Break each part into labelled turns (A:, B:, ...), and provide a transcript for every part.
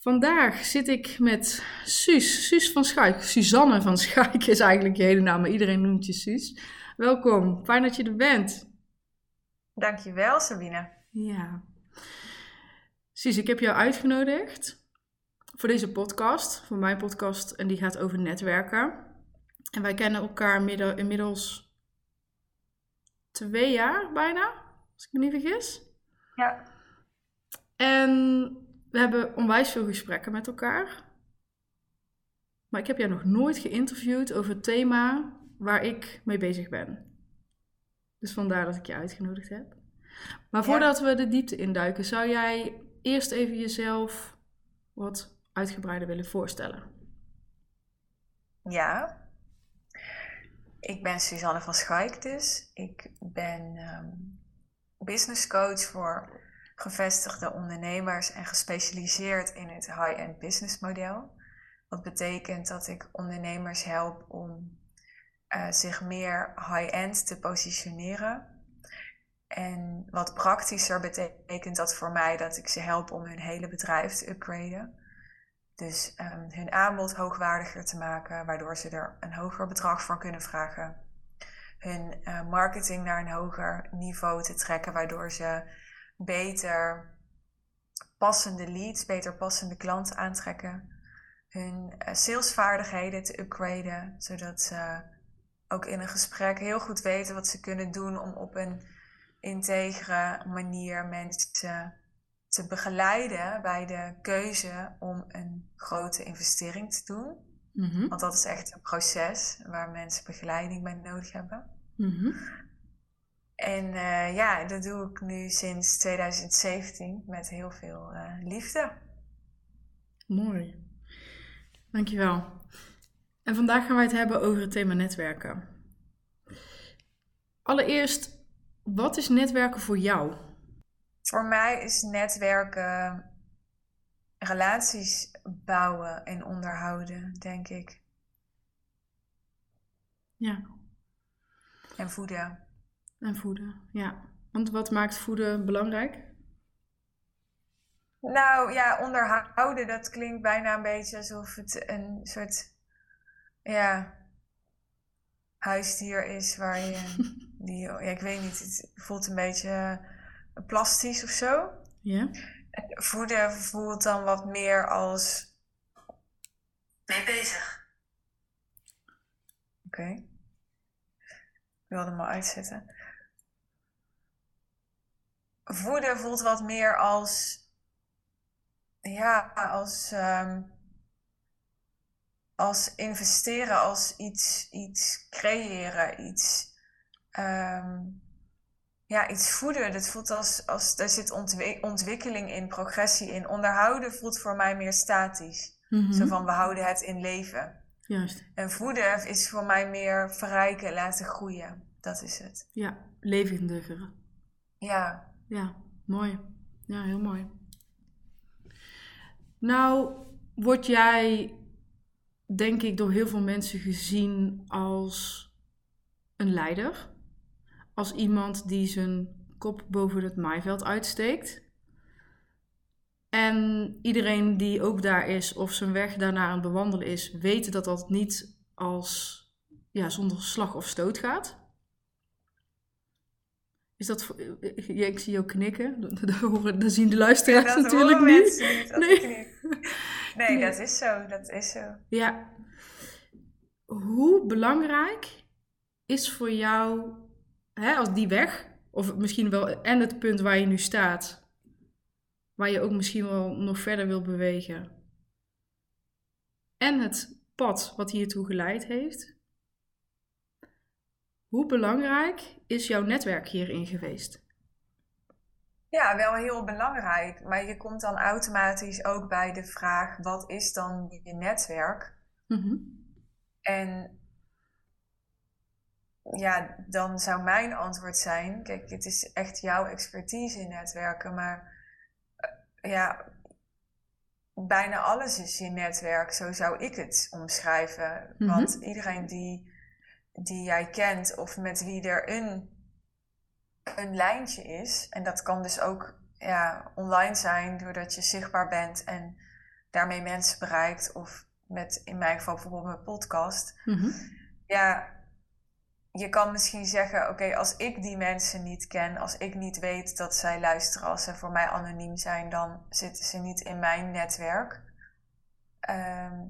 A: Vandaag zit ik met Suus, Suus van Schaik. Suzanne van Schaik is eigenlijk je hele naam, maar iedereen noemt je Suus. Welkom, fijn dat je er bent.
B: Dankjewel, Sabine.
A: Ja. Suus, ik heb jou uitgenodigd voor deze podcast, voor mijn podcast, en die gaat over netwerken. En wij kennen elkaar inmiddels twee jaar bijna, als ik me niet vergis.
B: Ja.
A: En we hebben onwijs veel gesprekken met elkaar. Maar ik heb jou nog nooit geïnterviewd over het thema waar ik mee bezig ben. Dus vandaar dat ik je uitgenodigd heb. Maar voordat we de diepte induiken, zou jij eerst even jezelf wat uitgebreider willen voorstellen?
B: Ja. Ik ben Suzanne van Schaik dus. Ik ben um, business coach voor gevestigde ondernemers en gespecialiseerd in het high-end business model. Wat betekent dat ik ondernemers help om uh, zich meer high-end te positioneren. En wat praktischer betekent dat voor mij dat ik ze help om hun hele bedrijf te upgraden. Dus um, hun aanbod hoogwaardiger te maken, waardoor ze er een hoger bedrag voor kunnen vragen. Hun uh, marketing naar een hoger niveau te trekken, waardoor ze beter passende leads, beter passende klanten aantrekken. Hun uh, salesvaardigheden te upgraden, zodat ze ook in een gesprek heel goed weten wat ze kunnen doen om op een integere manier mensen te begeleiden bij de keuze om een grote investering te doen.
A: Mhm.
B: Want dat is echt een proces waar mensen begeleiding bij nodig hebben.
A: Mhm.
B: En uh, ja, dat doe ik nu sinds 2017 met heel veel uh, liefde.
A: Mooi. Dankjewel. En vandaag gaan wij het hebben over het thema netwerken. Allereerst, wat is netwerken voor jou?
B: Voor mij is netwerken relaties bouwen en onderhouden, denk ik.
A: Ja.
B: En voeden.
A: En voeden, ja. Want wat maakt voeden belangrijk?
B: Nou ja, onderhouden, dat klinkt bijna een beetje alsof het een soort ja, huisdier is waar je die, ja, ik weet niet, het voelt een beetje plastisch of zo.
A: Ja.
B: Voeden voelt dan wat meer als mee bezig. Oké. Okay. Ik wilde hem al uitzetten. Voeden voelt wat meer als, ja, als, um, als investeren, als iets, iets creëren, iets, um, ja, iets voeden. Dat voelt als, als daar zit ontwik ontwikkeling in, progressie in. Onderhouden voelt voor mij meer statisch.
A: Mm -hmm.
B: Zo van we houden het in leven.
A: Juist.
B: En voeden is voor mij meer verrijken, laten groeien. Dat is het.
A: Ja, levendiger.
B: Ja.
A: Ja, mooi. Ja, heel mooi. Nou, word jij, denk ik, door heel veel mensen gezien als een leider. Als iemand die zijn kop boven het maaiveld uitsteekt. En iedereen die ook daar is of zijn weg daarna aan het bewandelen is, weet dat dat niet als ja, zonder slag of stoot gaat. Is dat ja, ik zie jou knikken. Dat, zien de luisteraars
B: Ja,
A: natuurlijk niet. Nee.
B: niet. Nee, dat is zo. Dat is zo.
A: Ja. Hoe belangrijk is voor jou, hè, als die weg, of misschien wel en het punt waar je nu staat, waar je ook misschien wel nog verder wil bewegen, en het pad wat hiertoe geleid heeft, hoe belangrijk is jouw netwerk hierin geweest?
B: Ja, wel heel belangrijk. Maar je komt dan automatisch ook bij de vraag: wat is dan je netwerk?
A: Mhm.
B: En ja, dan zou mijn antwoord zijn: kijk, het is echt jouw expertise in netwerken, maar eh, ja, bijna alles is je netwerk. Zo zou ik het omschrijven.
A: Mhm.
B: Want iedereen die, die jij kent of met wie er een, een lijntje is, en dat kan dus ook ja, online zijn doordat je zichtbaar bent en daarmee mensen bereikt. Of met in mijn geval bijvoorbeeld mijn podcast.
A: Mhm.
B: Ja, je kan misschien zeggen: Oké, als ik die mensen niet ken, als ik niet weet dat zij luisteren, als ze voor mij anoniem zijn, dan zitten ze niet in mijn netwerk. Ehm,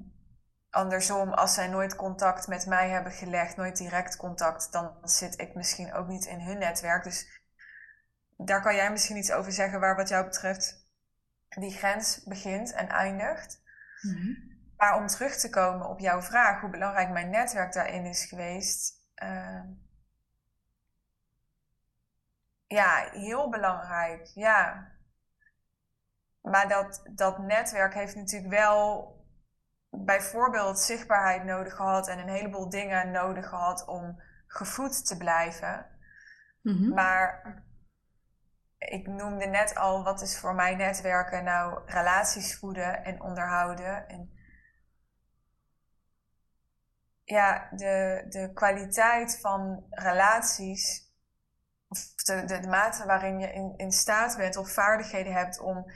B: andersom, als zij nooit contact met mij hebben gelegd, nooit direct contact, dan zit ik misschien ook niet in hun netwerk. Dus daar kan jij misschien iets over zeggen waar wat jou betreft die grens begint en eindigt.
A: Mhm.
B: Maar om terug te komen op jouw vraag, hoe belangrijk mijn netwerk daarin is geweest. Uh, ja, heel belangrijk. Ja. Maar dat, dat netwerk heeft natuurlijk wel bijvoorbeeld zichtbaarheid nodig gehad en een heleboel dingen nodig gehad om gevoed te blijven.
A: Mhm.
B: Maar ik noemde net al, wat is voor mij netwerken nou relaties voeden en onderhouden. En ja, de, de kwaliteit van relaties, of de, de, de mate waarin je in, in staat bent of vaardigheden hebt om,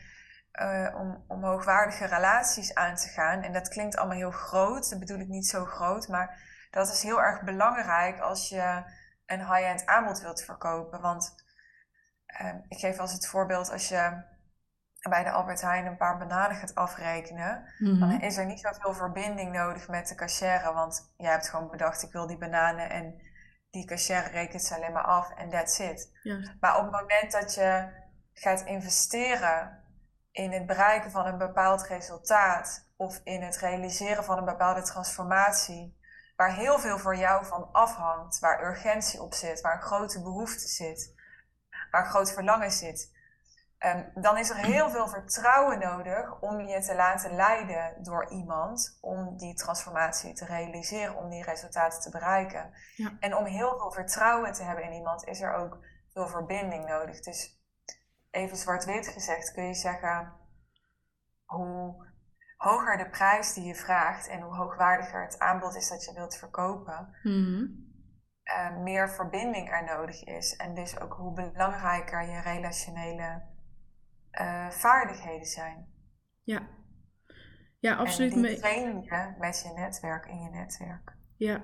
B: uh, om, om hoogwaardige relaties aan te gaan. En dat klinkt allemaal heel groot, dat bedoel ik niet zo groot, maar dat is heel erg belangrijk als je een high-end aanbod wilt verkopen. Want uh, ik geef als het voorbeeld, als je bij de Albert Heijn een paar bananen gaat afrekenen,
A: Mhm.
B: dan is er niet zoveel verbinding nodig met de cashier. Want jij hebt gewoon bedacht, ik wil die bananen en die cashier rekent ze alleen maar af en that's it.
A: Juist.
B: Maar op het moment dat je gaat investeren in het bereiken van een bepaald resultaat of in het realiseren van een bepaalde transformatie, waar heel veel voor jou van afhangt, waar urgentie op zit, waar een grote behoefte zit, waar een groot verlangen zit, um, dan is er heel veel vertrouwen nodig om je te laten leiden door iemand om die transformatie te realiseren, om die resultaten te bereiken.
A: Ja.
B: En om heel veel vertrouwen te hebben in iemand is er ook veel verbinding nodig. Dus even zwart-wit gezegd kun je zeggen hoe hoger de prijs die je vraagt en hoe hoogwaardiger het aanbod is dat je wilt verkopen,
A: Mhm.
B: uh, meer verbinding er nodig is. En dus ook hoe belangrijker je relationele uh, vaardigheden zijn.
A: Ja. Ja, absoluut.
B: En die
A: mee-
B: train je met je netwerk in je netwerk.
A: Ja,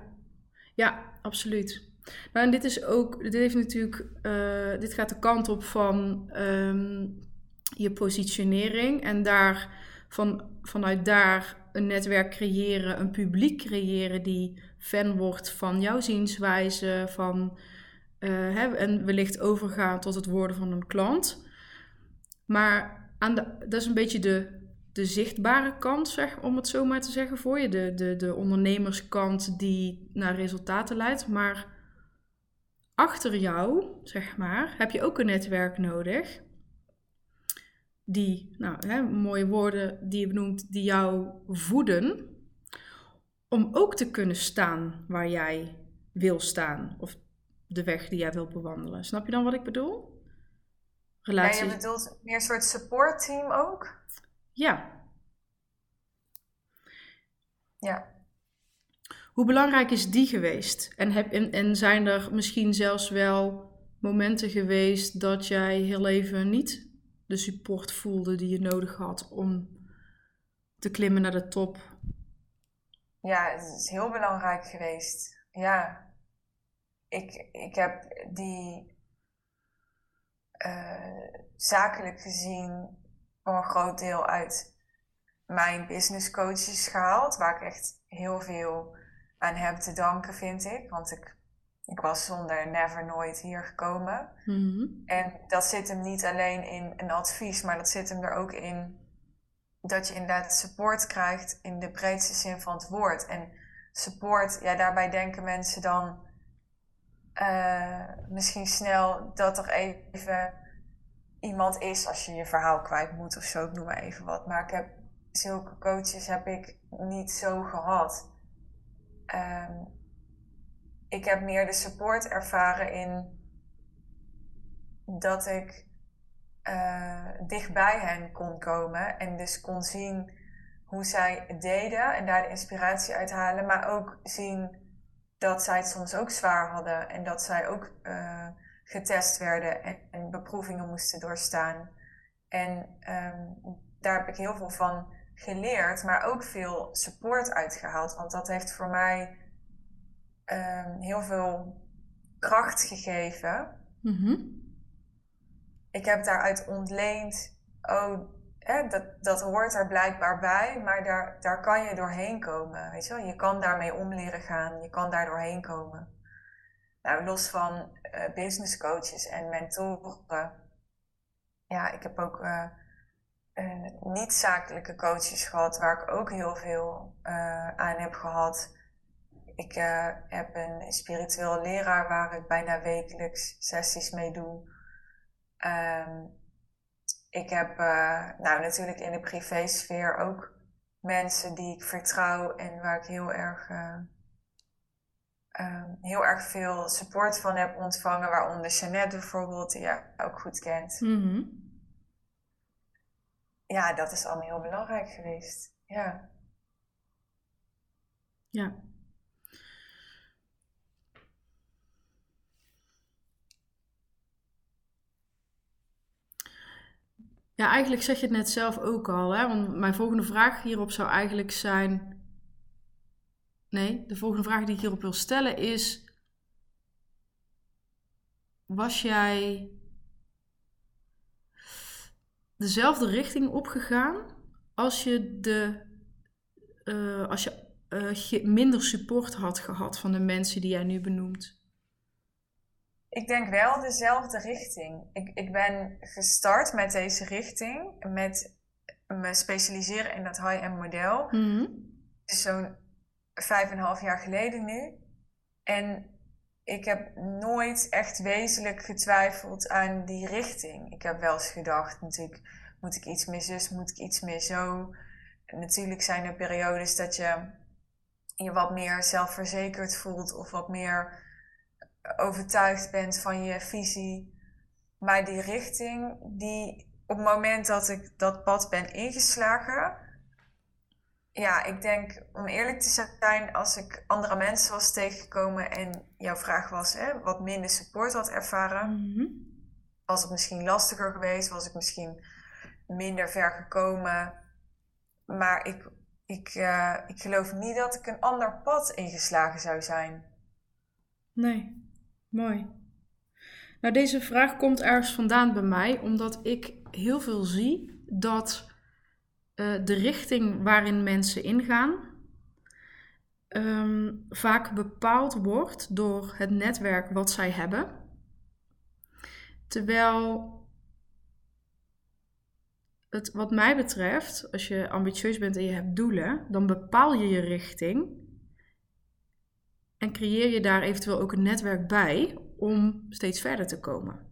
A: ja, absoluut. Nou, en dit is ook, dit heeft natuurlijk, eh, dit gaat de kant op van ehm, je positionering en daar, van, vanuit daar een netwerk creëren, een publiek creëren die fan wordt van jouw zienswijze, van, eh, hè, en wellicht overgaan tot het worden van een klant. Maar aan de, dat is een beetje de, de zichtbare kant, zeg, om het zo maar te zeggen voor je. De, de, de ondernemerskant die naar resultaten leidt. Maar achter jou, zeg maar, heb je ook een netwerk nodig. Die, nou, hè, mooie woorden die je benoemt, die jou voeden. Om ook te kunnen staan waar jij wil staan. Of de weg die jij wilt bewandelen. Snap je dan wat ik bedoel?
B: Ja,
A: Relatie.
B: je bedoelt meer een soort support team ook?
A: Ja.
B: Ja.
A: Hoe belangrijk is die geweest? En, heb, en, zijn er misschien zelfs wel momenten geweest dat jij heel even niet de support voelde die je nodig had om te klimmen naar de top?
B: Ja, het is heel belangrijk geweest. Ja. Ik, ik heb die uh, zakelijk gezien voor een groot deel uit mijn business coaches gehaald. Waar ik echt heel veel aan heb te danken, vind ik. Want ik, ik was zonder never nooit hier gekomen.
A: Mm-hmm.
B: En dat zit hem niet alleen in een advies, maar dat zit hem er ook in dat je inderdaad support krijgt in de breedste zin van het woord. En support, ja, daarbij denken mensen dan uh, misschien snel dat er even iemand is als je je verhaal kwijt moet of zo, ik noem maar even wat. Maar ik heb zulke coaches heb ik niet zo gehad. Um, ik heb meer de support ervaren in dat ik uh, dichtbij hen kon komen en dus kon zien hoe zij het deden en daar de inspiratie uit halen, maar ook zien dat zij het soms ook zwaar hadden en dat zij ook uh, getest werden en, en, beproevingen moesten doorstaan. En um, daar heb ik heel veel van geleerd, maar ook veel support uitgehaald. Want dat heeft voor mij ehm, heel veel kracht gegeven.
A: Mhm.
B: Ik heb daaruit ontleend, oh, hè, dat, dat hoort er blijkbaar bij, maar daar, daar kan je doorheen komen. Weet je, wel? je kan daarmee om leren gaan, je kan daar doorheen komen. Nou, los van uh, business coaches en mentoren. Ja, ik heb ook uh, niet-zakelijke coaches gehad, waar ik ook heel veel aan heb gehad. Ik heb een spiritueel leraar waar ik bijna wekelijks sessies mee doe. Um, ik heb nou, natuurlijk in de privésfeer ook mensen die ik vertrouw en waar ik heel erg um, heel erg veel support van heb ontvangen, waaronder Jeannette bijvoorbeeld, die je ook goed kent.
A: Mhm.
B: Ja, dat is allemaal heel belangrijk geweest. Ja.
A: Ja. Ja, eigenlijk zeg je het net zelf ook al. Hè? Want mijn volgende vraag hierop zou eigenlijk zijn: Nee, de volgende vraag die ik hierop wil stellen is: Was jij dezelfde richting opgegaan als je, de, uh, als je uh, minder support had gehad van de mensen die jij nu benoemt?
B: Ik denk wel dezelfde richting. Ik, ik ben gestart met deze richting, met me specialiseren in dat high-end model.
A: Mm
B: Dus zo'n vijf en een half jaar geleden nu. En ik heb nooit echt wezenlijk getwijfeld aan die richting. Ik heb wel eens gedacht, natuurlijk, moet ik iets meer zus, moet ik iets meer zo. natuurlijk zijn er periodes dat je je wat meer zelfverzekerd voelt of wat meer overtuigd bent van je visie. Maar die richting, die op het moment dat ik dat pad ben ingeslagen, ja, ik denk, om eerlijk te zijn, als ik andere mensen was tegengekomen en jouw vraag was hè, wat minder support had ervaren,
A: Mhm.
B: was het misschien lastiger geweest, was ik misschien minder ver gekomen. Maar ik, ik, eh, ik geloof niet dat ik een ander pad ingeslagen zou zijn.
A: Nee, mooi. Nou, deze vraag komt ergens vandaan bij mij, omdat ik heel veel zie dat uh, de richting waarin mensen ingaan um, vaak bepaald wordt door het netwerk wat zij hebben. Terwijl het, wat mij betreft, als je ambitieus bent en je hebt doelen, dan bepaal je je richting en creëer je daar eventueel ook een netwerk bij om steeds verder te komen.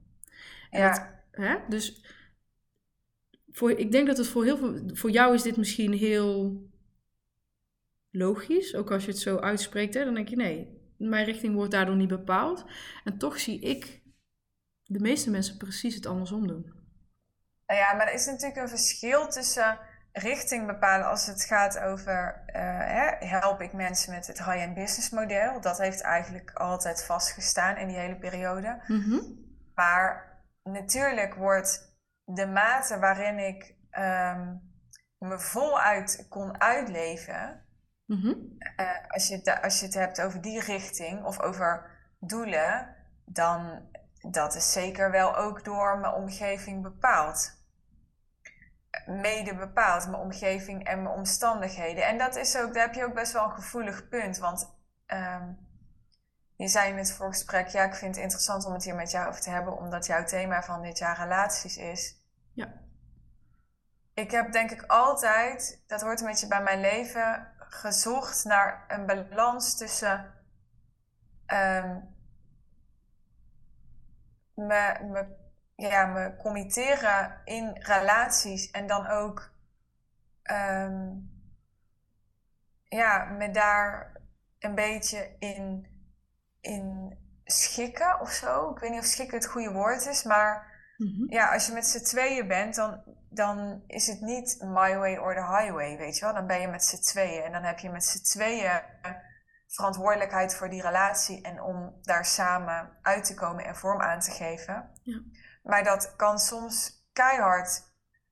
B: Ja.
A: Dat, hè? Dus voor, ik denk dat het voor heel veel, voor jou is dit misschien heel logisch, ook als je het zo uitspreekt, hè, dan denk je nee, mijn richting wordt daardoor niet bepaald. En toch zie ik de meeste mensen precies het andersom doen.
B: Nou ja, maar er is natuurlijk een verschil tussen richting bepalen als het gaat over uh, hè, help ik mensen met het high-end business model. Dat heeft eigenlijk altijd vastgestaan in die hele periode.
A: Mm -hmm.
B: Maar natuurlijk wordt de mate waarin ik um, me voluit kon uitleven,
A: mm -hmm.
B: uh, als, je als je het hebt over die richting of over doelen, dan dat is zeker wel ook door mijn omgeving bepaald. Mede bepaald, mijn omgeving en mijn omstandigheden. En dat is ook, daar heb je ook best wel een gevoelig punt. Want um, je zei in het voorgesprek, ja, ik vind het interessant om het hier met jou over te hebben, omdat jouw thema van dit jaar relaties is.
A: Ja.
B: Ik heb denk ik altijd, dat hoort een beetje bij mijn leven, gezocht naar een balans tussen um, me, me, ja, me committeren in relaties en dan ook um, ja, me daar een beetje in, in schikken of zo. Ik weet niet of schikken het goede woord is, maar
A: mm -hmm.
B: ja, als je met z'n tweeën bent, dan, dan is het niet my way or the highway, weet je wel. Dan ben je met z'n tweeën en dan heb je met z'n tweeën verantwoordelijkheid voor die relatie en om daar samen uit te komen en vorm aan te geven.
A: Ja.
B: Maar dat kan soms keihard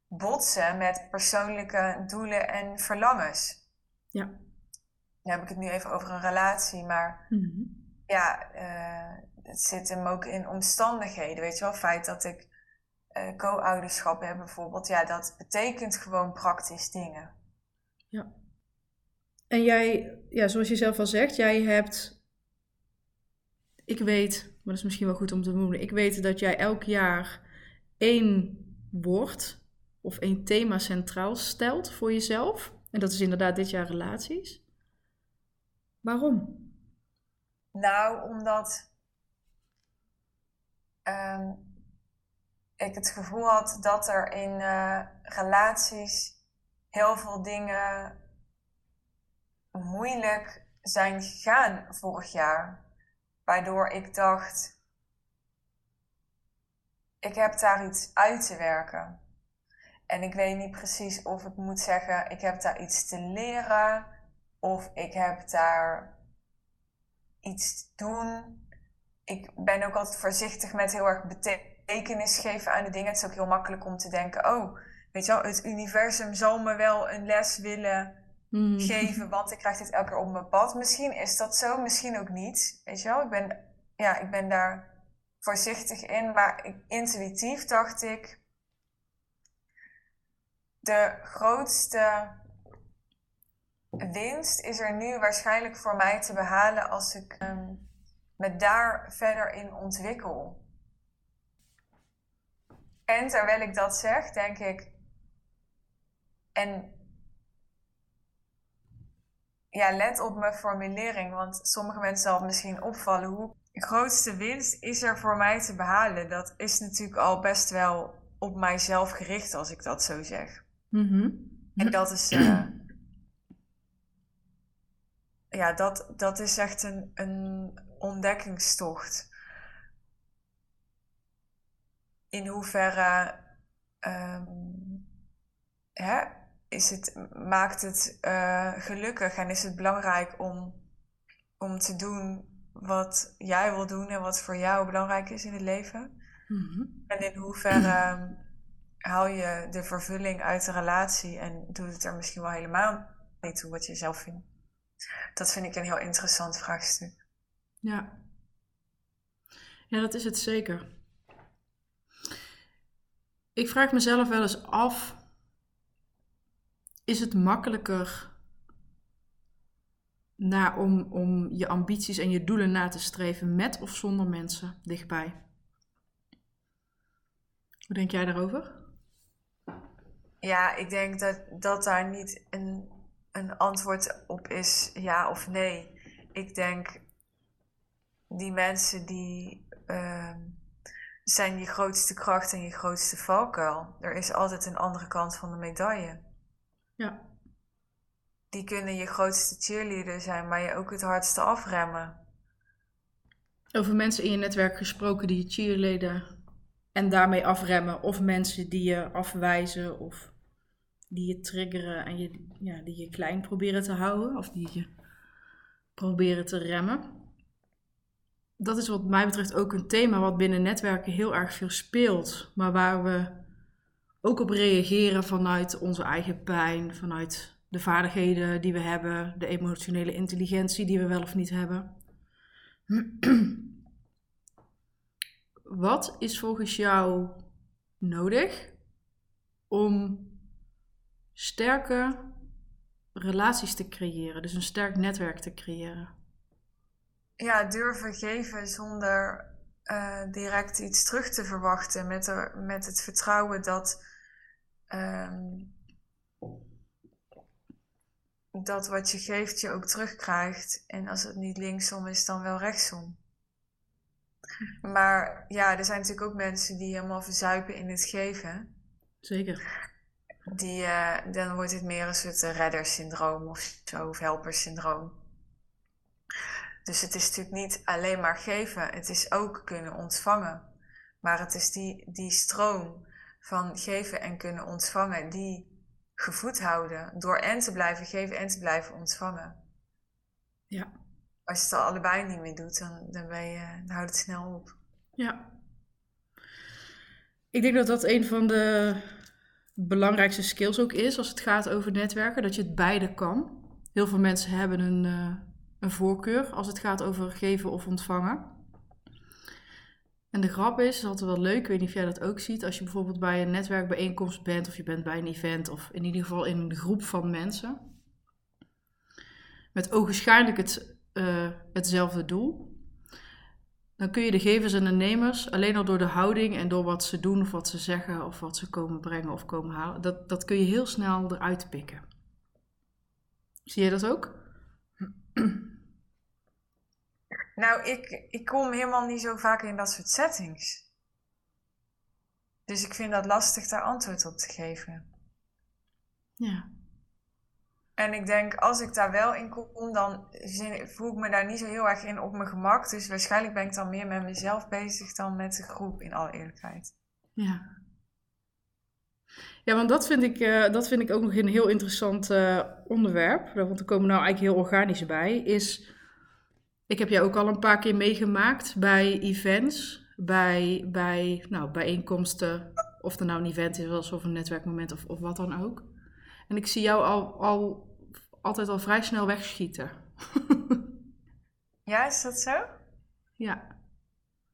B: botsen met persoonlijke doelen en verlangens.
A: Ja.
B: Dan heb ik het nu even over een relatie, maar
A: Mhm.
B: ja, eh, het zit hem ook in omstandigheden. Weet je wel, het feit dat ik eh, co-ouderschap heb bijvoorbeeld, ja, dat betekent gewoon praktisch dingen.
A: En jij, ja, zoals je zelf al zegt, jij hebt. Ik weet, maar dat is misschien wel goed om te noemen. Ik weet dat jij elk jaar één woord of één thema centraal stelt voor jezelf. En dat is inderdaad dit jaar relaties. Waarom?
B: Nou, omdat ehm, ik het gevoel had dat er in eh, relaties heel veel dingen moeilijk zijn gegaan vorig jaar. Waardoor ik dacht, ik heb daar iets uit te werken. En ik weet niet precies of ik moet zeggen, ik heb daar iets te leren. Of ik heb daar iets te doen. Ik ben ook altijd voorzichtig met heel erg betekenis geven aan de dingen. Het is ook heel makkelijk om te denken, oh, weet je wel, het universum zal me wel een les willen
A: Mhm.
B: geven, want ik krijg dit elke keer op mijn pad. Misschien is dat zo, misschien ook niet. Weet je wel, ik ben, ja, ik ben daar voorzichtig in, maar ik- intuïtief dacht ik, de grootste winst is er nu waarschijnlijk voor mij te behalen als ik ehm, me daar verder in ontwikkel. En terwijl ik dat zeg, denk ik, en ja, let op mijn formulering, want sommige mensen zal het misschien opvallen. Hoe de grootste winst is er voor mij te behalen? Dat is natuurlijk al best wel op mijzelf gericht, als ik dat zo zeg.
A: Mhm.
B: En dat is, eh, ja, dat, dat is echt een, een ontdekkingstocht. In hoeverre ehm, hè, is het, maakt het eh, gelukkig en is het belangrijk om, om te doen wat jij wil doen en wat voor jou belangrijk is in het leven?
A: Mhm.
B: En in hoeverre ehm, haal je de vervulling uit de relatie en doet het er misschien wel helemaal niet toe wat je zelf vindt? Dat vind ik een heel interessant vraagstuk.
A: Ja. Ja, dat is het zeker. Ik vraag mezelf wel eens af: is het makkelijker na, om, om je ambities en je doelen na te streven met of zonder mensen dichtbij? Hoe denk jij daarover?
B: Ja, ik denk dat, dat daar niet een, een antwoord op is ja of nee. Ik denk die mensen die ehm, zijn je grootste kracht en je grootste valkuil. Er is altijd een andere kant van de medaille.
A: Ja.
B: Die kunnen je grootste cheerleader zijn, maar je ook het hardste afremmen.
A: Over mensen in je netwerk gesproken die je cheerleaden en daarmee afremmen, of mensen die je afwijzen of die je triggeren en je, ja, die je klein proberen te houden of die je proberen te remmen. Dat is wat mij betreft ook een thema wat binnen netwerken heel erg veel speelt, maar waar we ook op reageren vanuit onze eigen pijn, vanuit de vaardigheden die we hebben, de emotionele intelligentie die we wel of niet hebben. Wat is volgens jou nodig om sterke relaties te creëren, dus een sterk netwerk te creëren?
B: Ja, durven geven zonder eh, direct iets terug te verwachten. Met, er, met het vertrouwen dat, ehm, dat wat je geeft je ook terugkrijgt. En als het niet linksom is, dan wel rechtsom. Maar ja, er zijn natuurlijk ook mensen die helemaal verzuipen in het geven.
A: Zeker.
B: Die, eh, dan wordt het meer een soort reddersyndroom of zo, of helpersyndroom. Dus het is natuurlijk niet alleen maar geven, het is ook kunnen ontvangen. Maar het is die, die stroom van geven en kunnen ontvangen die gevoed houden door en te blijven geven en te blijven ontvangen.
A: Ja.
B: Als je het al allebei niet meer doet, dan, dan, ben je, dan houdt het snel op.
A: Ja. Ik denk dat dat een van de belangrijkste skills ook is als het gaat over netwerken, dat je het beide kan. Heel veel mensen hebben een, uh, een voorkeur als het gaat over geven of ontvangen. En de grap is, is altijd wel leuk, ik weet niet of jij dat ook ziet, als je bijvoorbeeld bij een netwerkbijeenkomst bent of je bent bij een event of in ieder geval in een groep van mensen. Met ogenschijnlijk uh, hetzelfde doel. Dan kun je de gevers en de nemers alleen al door de houding en door wat ze doen of wat ze zeggen of wat ze komen brengen of komen halen, dat, dat kun je heel snel eruit pikken. Zie je dat ook?
B: Nou, ik, ik kom helemaal niet zo vaak in dat soort settings. Dus ik vind dat lastig daar antwoord op te geven.
A: Ja.
B: En ik denk, als ik daar wel in kom, dan voel ik me daar niet zo heel erg in op mijn gemak. Dus waarschijnlijk ben ik dan meer met mezelf bezig dan met de groep, in alle eerlijkheid.
A: Ja. Ja, want dat vind ik, uh, dat vind ik ook nog een heel interessant uh, onderwerp. Want er komen nou eigenlijk heel organisch bij. Is, ik heb jou ook al een paar keer meegemaakt bij events, bij, bij nou, bijeenkomsten. Of er nou een event is of een netwerkmoment of, of wat dan ook. En ik zie jou al, al altijd al vrij snel wegschieten.
B: ja, is dat zo?
A: Ja.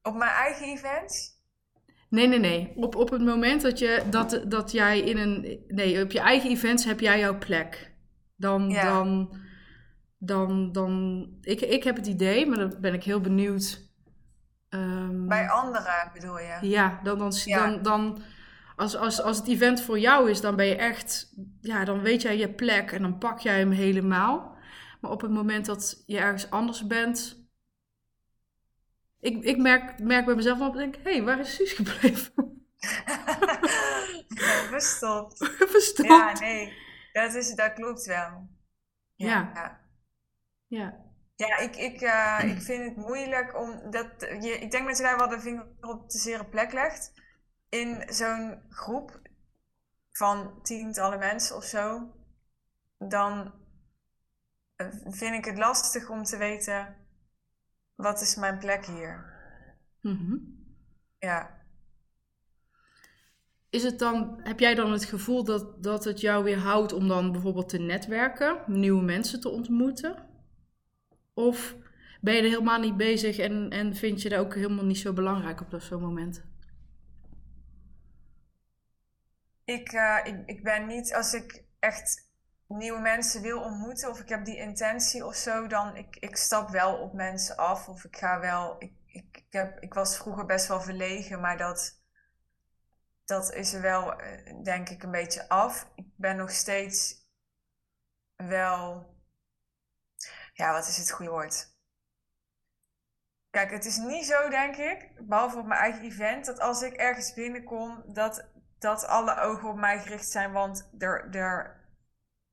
B: Op mijn eigen events?
A: Nee, nee, nee. Op, op het moment dat, je, dat, dat jij in een. Nee, op je eigen events heb jij jouw plek. Dan. dan, dan, dan ik, ik heb het idee, maar dan ben ik heel benieuwd. Um,
B: Bij anderen bedoel je?
A: Ja, dan, dan, dan, dan als, als, als het event voor jou is, dan ben je echt, ja, dan weet jij je plek en dan pak jij hem helemaal. Maar op het moment dat je ergens anders bent, ik, ik merk, merk bij mezelf op, denk, hé, hey, waar is Suus gebleven?
B: Verstopt.
A: Verstopt.
B: Ja, nee, dat, is, dat klopt wel.
A: Ja. Ja, ja.
B: ja. ik, ik, uh, ik vind het moeilijk om dat. Je, ik denk dat je daar wel de vinger op de zere plek legt in zo'n groep van tientallen mensen of zo, dan eh, vind ik het lastig om te weten wat is mijn plek hier.
A: Mm
B: Ja.
A: Is het dan, heb jij dan het gevoel dat, dat het jou weer houdt om dan bijvoorbeeld te netwerken, nieuwe mensen te ontmoeten? Of ben je er helemaal niet bezig en, en vind je dat ook helemaal niet zo belangrijk op zo'n moment?
B: Ik, uh, ik, ik ben niet, als ik echt nieuwe mensen wil ontmoeten of ik heb die intentie of zo, dan ik, ik stap wel op mensen af of ik ga wel. Ik, ik, heb, ik was vroeger best wel verlegen, maar dat, dat is er wel, eh, denk ik, een beetje af. Ik ben nog steeds wel. Ja, wat is het goede woord? Kijk, het is niet zo, denk ik, behalve op mijn eigen event, dat als ik ergens binnenkom, dat dat alle ogen op mij gericht zijn. Want er, er,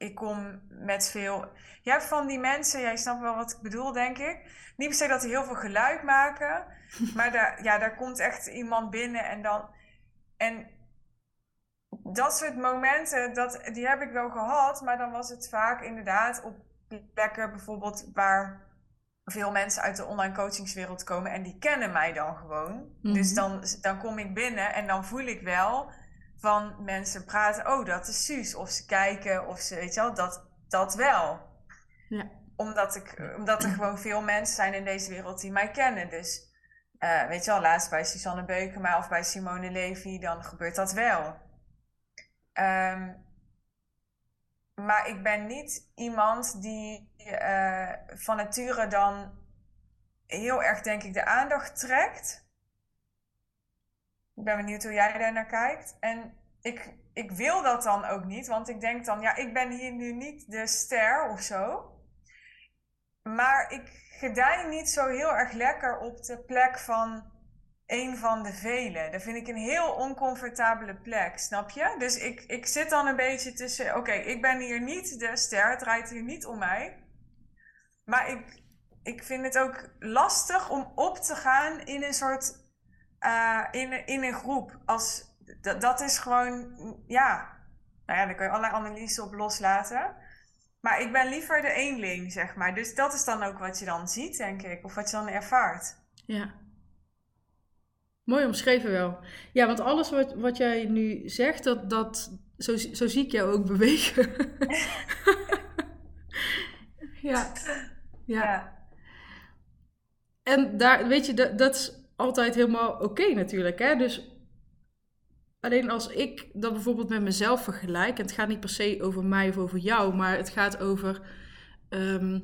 B: ik kom met veel. Je hebt van die mensen, jij snapt wel wat ik bedoel, denk ik. Niet per se dat die heel veel geluid maken. maar daar, ja, daar komt echt iemand binnen en dan. En dat soort momenten, dat, die heb ik wel gehad. Maar dan was het vaak inderdaad op plekken bijvoorbeeld waar veel mensen uit de online coachingswereld komen en die kennen mij dan gewoon. Dus mhm. dan, dan kom ik binnen en dan voel ik wel van mensen praten, oh dat is Suus. Of ze kijken, of ze, weet je wel, dat, dat wel.
A: Ja.
B: Omdat, ik, omdat er gewoon veel mensen zijn in deze wereld die mij kennen. Dus uh, weet je wel, laatst bij Susanne Beukema of bij Simone Levy, dan gebeurt dat wel. Um, maar ik ben niet iemand die uh, van nature dan heel erg, denk ik, de aandacht trekt. Ik ben benieuwd hoe jij daar naar kijkt. En ik, ik wil dat dan ook niet, want ik denk dan, ja, ik ben hier nu niet de ster of zo. Maar ik gedij niet zo heel erg lekker op de plek van een van de velen. Dat vind ik een heel oncomfortabele plek, snap je? Dus ik, ik zit dan een beetje tussen, oké, ik ben hier niet de ster, het draait hier niet om mij. Maar ik, ik vind het ook lastig om op te gaan in een soort uh, in, in een groep. Als, dat, dat is gewoon, ja, nou ja, daar kun je allerlei analyses op loslaten. Maar ik ben liever de eenling, zeg maar. Dus dat is dan ook wat je dan ziet, denk ik. Of wat je dan ervaart.
A: Ja. Mooi omschreven wel. Ja, want alles wat, wat jij nu zegt, dat, dat zo, zo zie ik jou ook bewegen. ja. ja. ja. En daar, weet je, dat, dat is altijd helemaal oké natuurlijk. Hè? Dus alleen als ik dat bijvoorbeeld met mezelf vergelijk, en het gaat niet per se over mij of over jou, maar het gaat over ehm,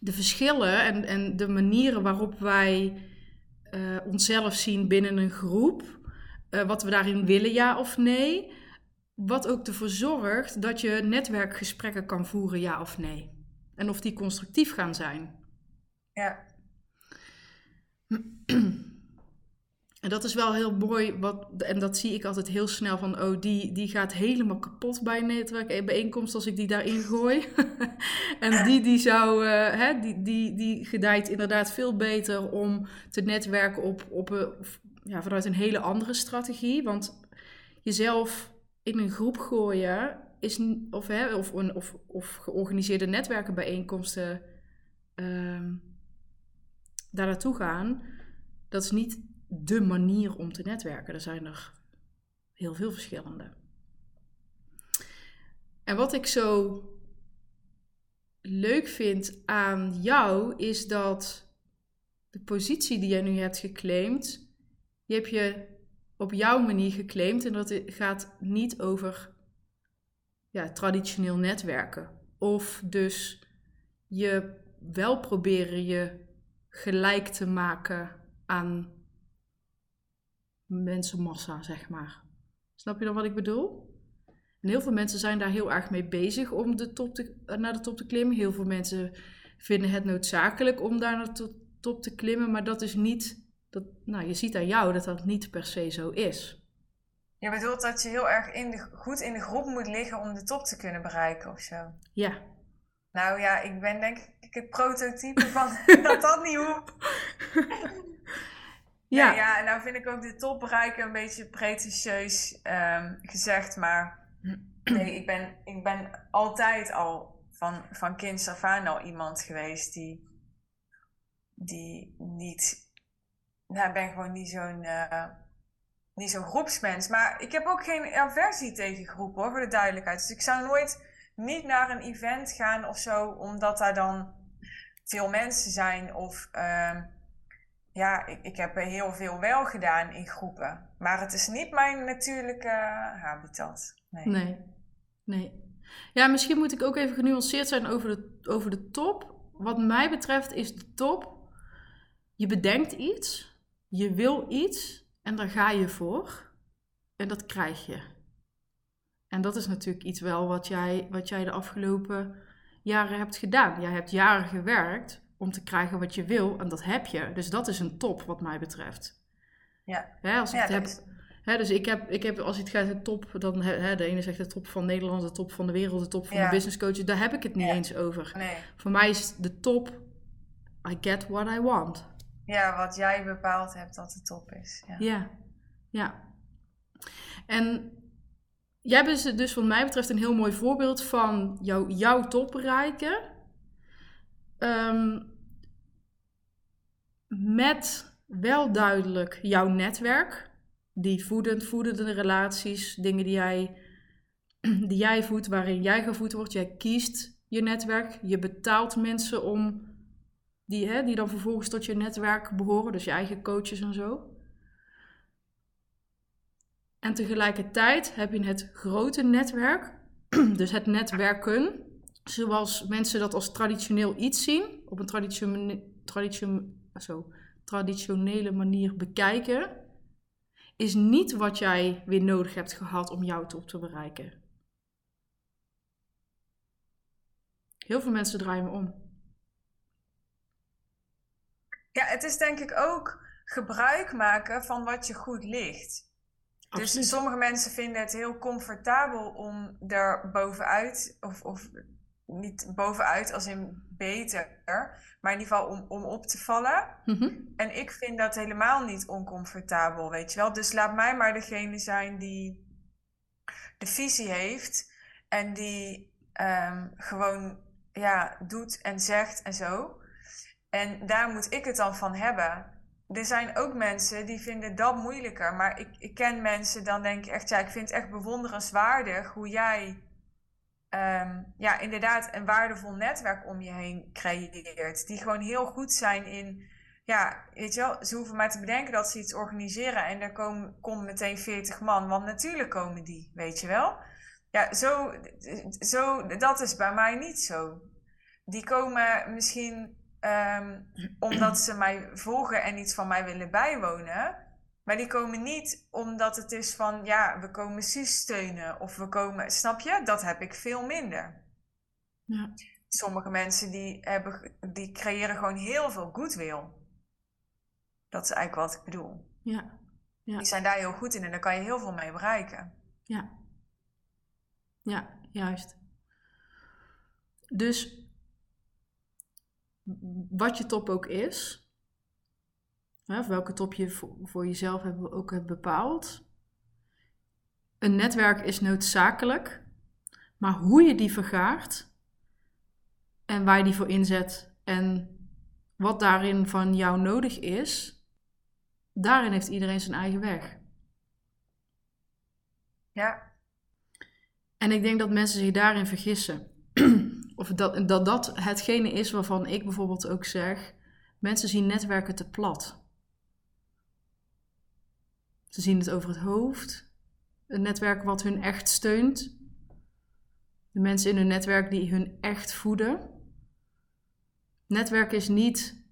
A: de verschillen en, en de manieren waarop wij uh, onszelf zien binnen een groep. Uh, wat we daarin willen, ja of nee. Wat ook ervoor zorgt dat je netwerkgesprekken kan voeren, ja of nee. En of die constructief gaan zijn.
B: Ja.
A: En dat is wel heel mooi, wat, en dat zie ik altijd heel snel van, oh, die, die gaat helemaal kapot bij een netwerkbijeenkomst als ik die daarin gooi. en die, die zou, uh, hè, die, die, die gedijt inderdaad veel beter om te netwerken op, op een, ja, vanuit een hele andere strategie. Want jezelf in een groep gooien is, of, hè, of, of, of georganiseerde netwerkenbijeenkomsten uh, daar naartoe gaan, dat is niet de manier om te netwerken. Er zijn er heel veel verschillende. En wat ik zo leuk vind aan jou is dat de positie die jij nu hebt geclaimd, die heb je op jouw manier geclaimd en dat gaat niet over ja, traditioneel netwerken. Of dus je wel proberen je gelijk te maken aan mensenmassa, zeg maar. Snap je dan wat ik bedoel? En heel veel mensen zijn daar heel erg mee bezig om de top te, naar de top te klimmen. Heel veel mensen vinden het noodzakelijk om daar naar de top te klimmen, maar dat is niet, dat, nou, je ziet aan jou dat dat niet per se zo is.
B: Je bedoelt dat je heel erg in de, goed in de groep moet liggen om de top te kunnen bereiken of zo?
A: Ja.
B: Nou ja, ik ben denk ik het prototype van dat dat niet hoeft. Ja. ja, en nou vind ik ook de top bereiken een beetje pretentieus um, gezegd. Maar nee, ik ben, ik ben altijd al van, van kinds af aan al iemand geweest die, die niet... Nou, ik ben gewoon niet zo'n uh, niet groepsmens. Maar ik heb ook geen aversie tegen groepen hoor, voor de duidelijkheid. Dus ik zou nooit niet naar een event gaan of zo, omdat daar dan veel mensen zijn of... Uh, ja, ik, ik heb heel veel wel gedaan in groepen. Maar het is niet mijn natuurlijke habitat. Nee.
A: nee. nee. Ja, misschien moet ik ook even genuanceerd zijn over de, over de top. Wat mij betreft is de top. Je bedenkt iets, je wil iets en daar ga je voor. En dat krijg je. En dat is natuurlijk iets wel wat jij, wat jij de afgelopen jaren hebt gedaan. Jij hebt jaren gewerkt om te krijgen wat je wil. En dat heb je. Dus dat is een top wat mij betreft.
B: Ja.
A: Hè, als ik
B: ja,
A: het heb, hè, dus ik heb, ik heb, als het gaat de top, dan hè, de ene zegt de top van Nederland, de top van de wereld, de top van de business coaches. Daar heb ik het niet eens over.
B: Nee.
A: Voor mij is de top, I get what I want.
B: Ja, wat jij bepaald hebt dat de top is. Ja.
A: Ja. ja. En jij bent dus wat mij betreft een heel mooi voorbeeld van jou, jouw top bereiken. Um, met wel duidelijk jouw netwerk, die voedend, voedende relaties, dingen die jij, die jij voedt, waarin jij gevoed wordt. Jij kiest je netwerk, je betaalt mensen om die, hè, die dan vervolgens tot je netwerk behoren, dus je eigen coaches en zo. En tegelijkertijd heb je het grote netwerk, dus het netwerken, zoals mensen dat als traditioneel iets zien, op een traditioneel, traditioneel zo, traditionele manier bekijken, is niet wat jij weer nodig hebt gehad om jouw top te bereiken. Heel veel mensen draaien me om.
B: Ja, het is denk ik ook gebruik maken van wat je goed ligt. Dus sommige mensen vinden het heel comfortabel om er bovenuit, of, of niet bovenuit als in beter, maar in ieder geval om, om op te vallen. Mhm. En ik vind dat helemaal niet oncomfortabel, weet je wel. Dus laat mij maar degene zijn die de visie heeft en die ehm, gewoon ja, doet en zegt en zo. En daar moet ik het dan van hebben. er zijn ook mensen die vinden dat moeilijker. Maar ik, ik ken mensen, dan denk ik echt, ja, ik vind het echt bewonderenswaardig hoe jij ehm, ja, inderdaad een waardevol netwerk om je heen creëert. Die gewoon heel goed zijn in, ja, weet je wel, ze hoeven maar te bedenken dat ze iets organiseren en er komen, komt meteen 40 man. Want natuurlijk komen die, weet je wel. Ja, zo, zo, dat is bij mij niet zo. Die komen misschien Ehm, omdat ze mij volgen en iets van mij willen bijwonen. Maar die komen niet omdat het is van, ja, we komen Suus steunen. Of we komen, snap je? Dat heb ik veel minder. Ja. Sommige mensen die, hebben, die creëren gewoon heel veel goodwill. Dat is eigenlijk wat ik bedoel. Ja. ja. Die zijn daar heel goed in en daar kan je heel veel mee bereiken.
A: Ja. Ja, juist. Dus wat je top ook is, hè, welke top je voor, voor jezelf hebt, ook hebt bepaald. Een netwerk is noodzakelijk, maar hoe je die vergaart en waar je die voor inzet en wat daarin van jou nodig is, daarin heeft iedereen zijn eigen weg.
B: Ja.
A: En ik denk dat mensen zich daarin vergissen. of dat, dat dat hetgene is waarvan ik bijvoorbeeld ook zeg: mensen zien netwerken te plat. Ze zien het over het hoofd, een netwerk wat hun echt steunt, de mensen in hun netwerk die hun echt voeden. Netwerk is niet.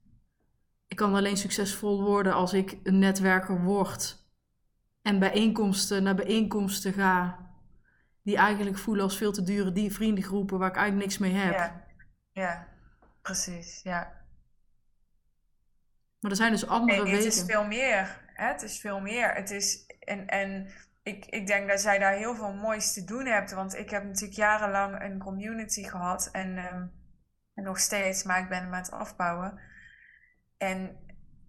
A: Ik kan alleen succesvol worden als ik een netwerker word en bijeenkomsten naar bijeenkomsten ga die eigenlijk voelen als veel te dure die vriendengroepen waar ik eigenlijk niks mee heb.
B: Ja, ja precies, ja.
A: Maar er zijn dus andere
B: nee,
A: wegen.
B: Het is veel meer. Hè? Het is veel meer. Het is, en en ik, ik denk dat zij daar heel veel moois te doen hebt. Want ik heb natuurlijk jarenlang een community gehad. En, ehm, en nog steeds, maar ik ben hem aan het afbouwen. En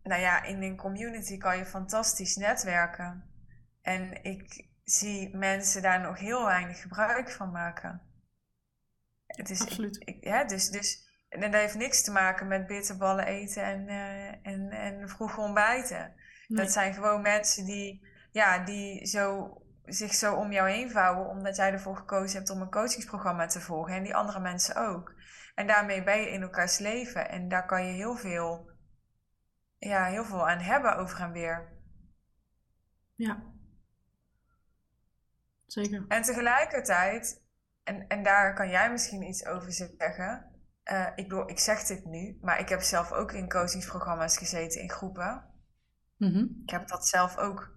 B: nou ja, in een community kan je fantastisch netwerken. En ik, zie mensen daar nog heel weinig gebruik van maken.
A: Het is, Absoluut.
B: Ik, ja, dus, dus, en dat heeft niks te maken met bitterballen eten en, uh, en, en vroeg ontbijten. Dat zijn gewoon mensen die, ja, die zo, zich zo om jou heen vouwen omdat jij ervoor gekozen hebt om een coachingsprogramma te volgen. En die andere mensen ook. En daarmee ben je in elkaars leven. En daar kan je heel veel, ja, heel veel aan hebben over en weer.
A: Ja, Zeker.
B: En tegelijkertijd, en, en daar kan jij misschien iets over zeggen. Uh, ik, bedoel, ik zeg dit nu, maar ik heb zelf ook in coachingsprogramma's gezeten in groepen. Mhm. Ik heb dat zelf ook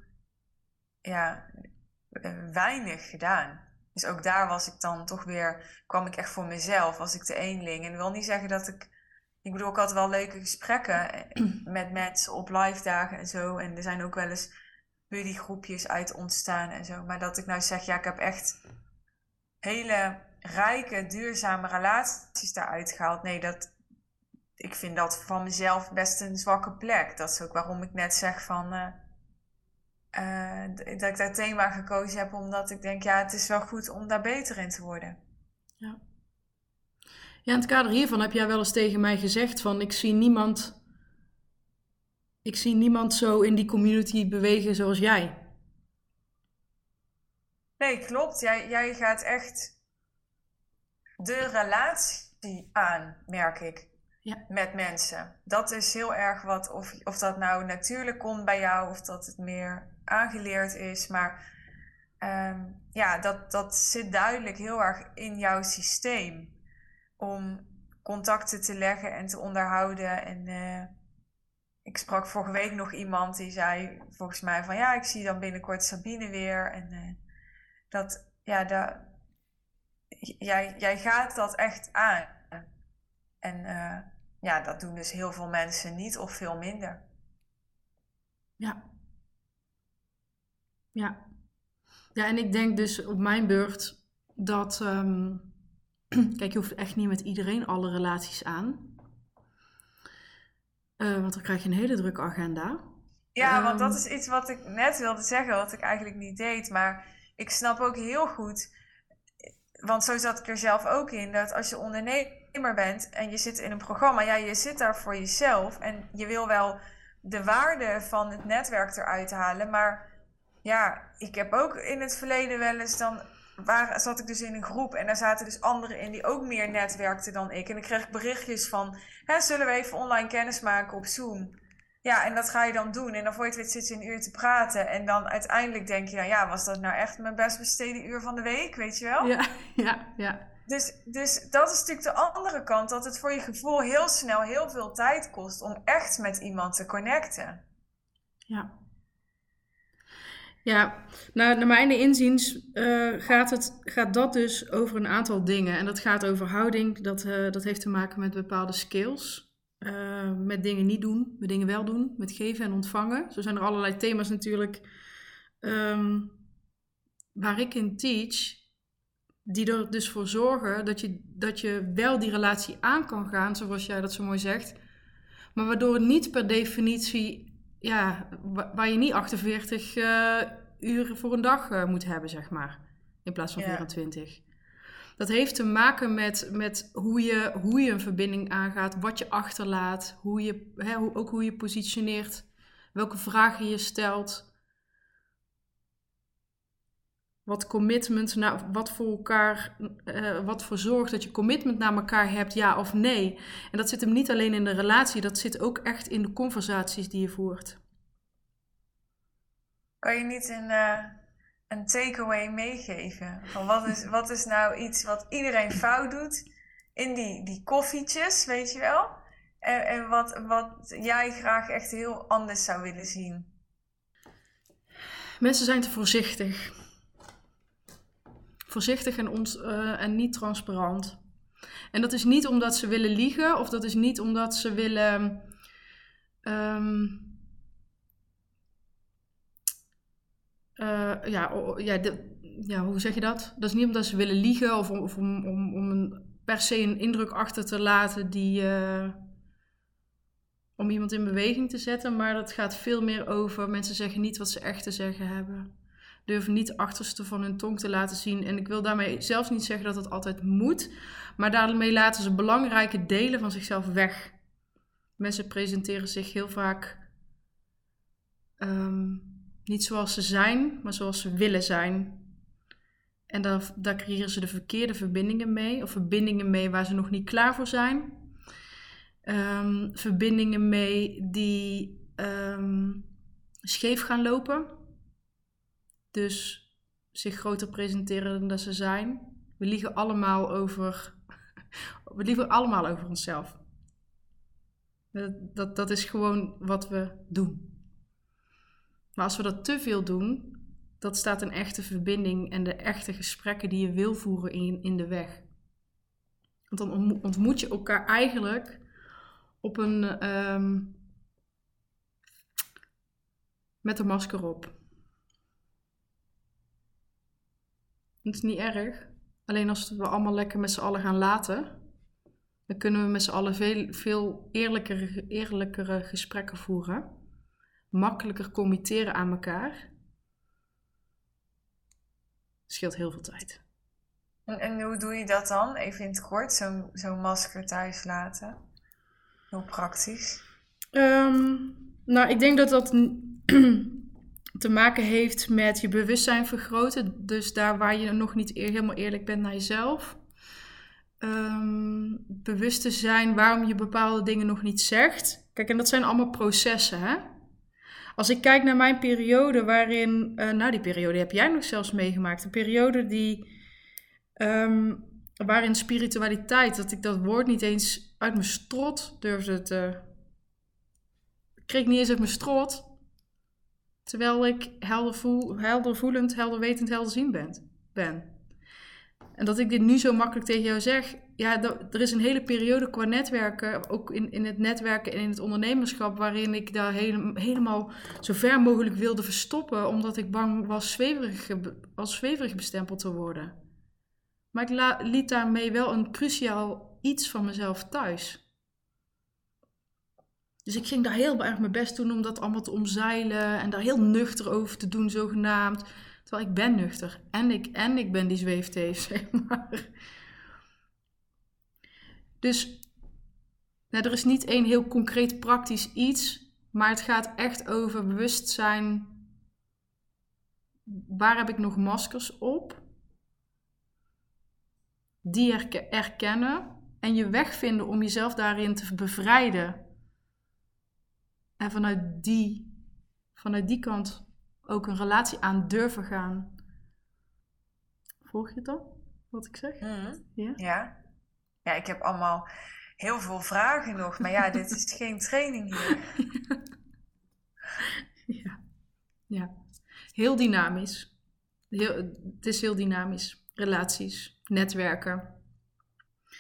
B: ja, eh, weinig gedaan. Dus ook daar was ik dan toch weer, kwam ik echt voor mezelf, was ik de eenling. En ik wil niet zeggen dat ik, ik bedoel, ik had wel leuke gesprekken eh, met mensen op live dagen en zo. En er zijn ook wel eens buddygroepjes uit ontstaan en zo. Maar dat ik nou zeg, ja, ik heb echt hele rijke, duurzame relaties daaruit gehaald. Nee, dat, ik vind dat van mezelf best een zwakke plek. Dat is ook waarom ik net zeg van... Uh, uh, dat ik dat thema gekozen heb, omdat ik denk, ja, het is wel goed om daar beter in te worden.
A: Ja. Ja, in het kader hiervan heb jij wel eens tegen mij gezegd van, ik zie niemand ik zie niemand zo in die community bewegen zoals jij.
B: Nee, klopt. Jij, jij gaat echt de relatie aan, merk ik. Met mensen. Dat is heel erg wat, of, of dat nou natuurlijk komt bij jou, of dat het meer aangeleerd is. Maar ehm, ja, dat, dat zit duidelijk heel erg in jouw systeem. Om contacten te leggen en te onderhouden. En uh, ik sprak vorige week nog iemand die zei volgens mij van ja, ik zie dan binnenkort Sabine weer. En uh, dat, ja, dat, jij, jij gaat dat echt aan. En uh, ja, dat doen dus heel veel mensen niet of veel minder.
A: Ja. Ja. Ja, en ik denk dus op mijn beurt dat. Um, kijk, je hoeft echt niet met iedereen alle relaties aan. Uh, want dan krijg je een hele drukke agenda.
B: Ja, want dat ehm, is iets wat ik net wilde zeggen, wat ik eigenlijk niet deed. Maar ik snap ook heel goed, want zo zat ik er zelf ook in, dat als je ondernemer bent en je zit in een programma, ja, je zit daar voor jezelf en je wil wel de waarde van het netwerk eruit halen. Maar ja, ik heb ook in het verleden wel eens dan waar zat ik dus in een groep en daar zaten dus anderen in die ook meer netwerkten dan ik. En dan kreeg ik berichtjes van, hè, zullen we even online kennis maken op Zoom? Ja, en dat ga je dan doen. En dan voor je het weet zit je een uur te praten. En dan uiteindelijk denk je, nou ja, was dat nou echt mijn best besteden uur van de week, weet je wel?
A: Ja, ja, ja.
B: Dus, dus dat is natuurlijk de andere kant, dat het voor je gevoel heel snel heel veel tijd kost om echt met iemand te connecten.
A: Ja. Ja, nou, naar mijn inziens uh, gaat, het, gaat dat dus over een aantal dingen. En dat gaat over houding, dat, uh, dat heeft te maken met bepaalde skills. Uh, met dingen niet doen, met dingen wel doen, met geven en ontvangen. Zo zijn er allerlei thema's natuurlijk um, waar ik in teach, die er dus voor zorgen dat je, dat je wel die relatie aan kan gaan, zoals jij dat zo mooi zegt. Maar waardoor het niet per definitie ja, waar je niet 48 uh, eh, uur voor een dag uh, moet hebben, zeg maar. In plaats van ja. 24. Dat heeft te maken met, met hoe, je, hoe je een verbinding aangaat, wat je achterlaat, hoe je, hè, ook hoe je positioneert, welke vragen je stelt. Wat commitment, nou, wat voor elkaar, uh, wat voor zorgt dat je commitment naar elkaar hebt, ja of nee. En dat zit hem niet alleen in de relatie, dat zit ook echt in de conversaties die je voert.
B: Kan je niet een, uh, een takeaway meegeven? Van wat, is, wat is nou iets wat iedereen fout doet in die, die koffietjes, weet je wel? En, en wat, wat jij graag echt heel anders zou willen zien?
A: Mensen zijn te voorzichtig voorzichtig en, uh, en niet transparant. En dat is niet omdat ze willen liegen of dat is niet omdat ze willen. Um, uh, ja, ja, de, ja, hoe zeg je dat? Dat is niet omdat ze willen liegen of, of om, om, om een, per se een indruk achter te laten die. Uh, om iemand in beweging te zetten, maar dat gaat veel meer over mensen zeggen niet wat ze echt te zeggen hebben durven niet achterste van hun tong te laten zien. En ik wil daarmee zelfs niet zeggen dat het altijd moet, maar daarmee laten ze belangrijke delen van zichzelf weg. Mensen presenteren zich heel vaak um, niet zoals ze zijn, maar zoals ze willen zijn. En daar, daar creëren ze de verkeerde verbindingen mee, of verbindingen mee waar ze nog niet klaar voor zijn. Um, verbindingen mee die um, scheef gaan lopen. Dus zich groter presenteren dan dat ze zijn. We liegen allemaal over. We liegen allemaal over onszelf. Dat, dat, dat is gewoon wat we doen. Maar als we dat te veel doen, dat staat een echte verbinding en de echte gesprekken die je wil voeren in, in de weg. Want dan ontmoet je elkaar eigenlijk op een. Um, met een masker op. Het is niet erg. Alleen als we allemaal lekker met z'n allen gaan laten, dan kunnen we met z'n allen veel, veel eerlijkere, eerlijkere gesprekken voeren. Makkelijker committeren aan elkaar. scheelt heel veel tijd.
B: En, en, hoe doe je dat dan? Even in het kort, zo'n zo masker thuis laten. Heel praktisch.
A: Um, nou, ik denk dat dat te maken heeft met je bewustzijn vergroten. Dus daar waar je nog niet helemaal eerlijk bent naar jezelf. Um, bewust te zijn waarom je bepaalde dingen nog niet zegt. Kijk, en dat zijn allemaal processen, hè? Als ik kijk naar mijn periode waarin... Uh, nou, die periode heb jij nog zelfs meegemaakt. Een periode die... Um, waarin spiritualiteit, dat ik dat woord niet eens uit mijn strot durfde te... Ik kreeg niet eens uit mijn strot. Terwijl ik helder, voel, helder voelend, helder wetend, helder zien ben, ben. En dat ik dit nu zo makkelijk tegen jou zeg. Ja, er is een hele periode qua netwerken, ook in, in het netwerken en in het ondernemerschap, waarin ik daar helemaal zo ver mogelijk wilde verstoppen, omdat ik bang was zweverig, als zweverig bestempeld te worden. Maar ik liet daarmee wel een cruciaal iets van mezelf thuis. Dus ik ging daar heel erg mijn best doen om dat allemaal te omzeilen en daar heel nuchter over te doen, zogenaamd. Terwijl ik ben nuchter en ik, en ik ben die zweefteef, zeg maar. Dus nou, er is niet één heel concreet praktisch iets Maar het gaat echt over bewustzijn. Waar heb ik nog maskers op? Die erke- erkennen en je weg vinden om jezelf daarin te bevrijden. En vanuit die, vanuit die kant ook een relatie aan durven gaan. Volg je het dan? Wat ik zeg?
B: Mhm.
A: Ja?
B: Ja. Ja, ik heb allemaal heel veel vragen nog. Maar ja, dit is geen training hier.
A: Ja. ja. Heel dynamisch. Heel, het is heel dynamisch. Relaties, netwerken.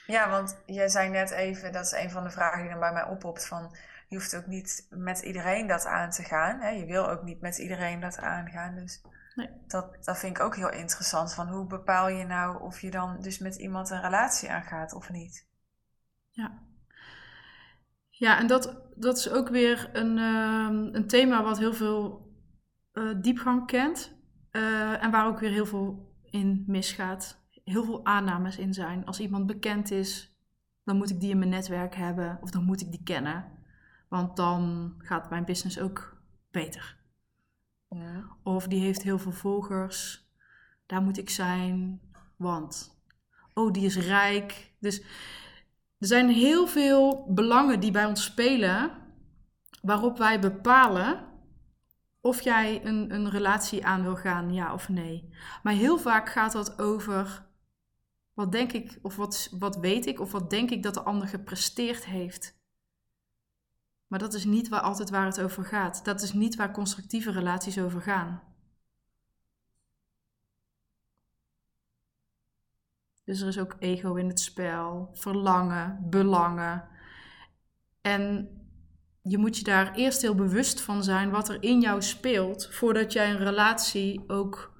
B: Ja, want jij zei net even, dat is een van de vragen die dan bij mij oppopt, van je hoeft ook niet met iedereen dat aan te gaan. Hè? Je wil ook niet met iedereen dat aangaan. Dus
A: Nee.
B: dat, dat vind ik ook heel interessant. Van hoe bepaal je nou of je dan dus met iemand een relatie aangaat of niet?
A: Ja. Ja, en dat, dat is ook weer een, ehm, een thema wat heel veel eh, diepgang kent. eh, en waar ook weer heel veel in misgaat. Heel veel aannames in zijn. Als iemand bekend is, dan moet ik die in mijn netwerk hebben. Of dan moet ik die kennen. Want dan gaat mijn business ook beter.
B: Ja.
A: Of die heeft heel veel volgers. Daar moet ik zijn. Want. Oh, die is rijk. Dus er zijn heel veel belangen die bij ons spelen. Waarop wij bepalen of jij een, een relatie aan wil gaan, ja of nee. Maar heel vaak gaat dat over. Wat denk ik, of wat, wat weet ik, of wat denk ik dat de ander gepresteerd heeft. Maar dat is niet waar, altijd waar het over gaat. Dat is niet waar constructieve relaties over gaan. Dus er is ook ego in het spel, verlangen, belangen. En je moet je daar eerst heel bewust van zijn wat er in jou speelt, voordat jij een relatie ook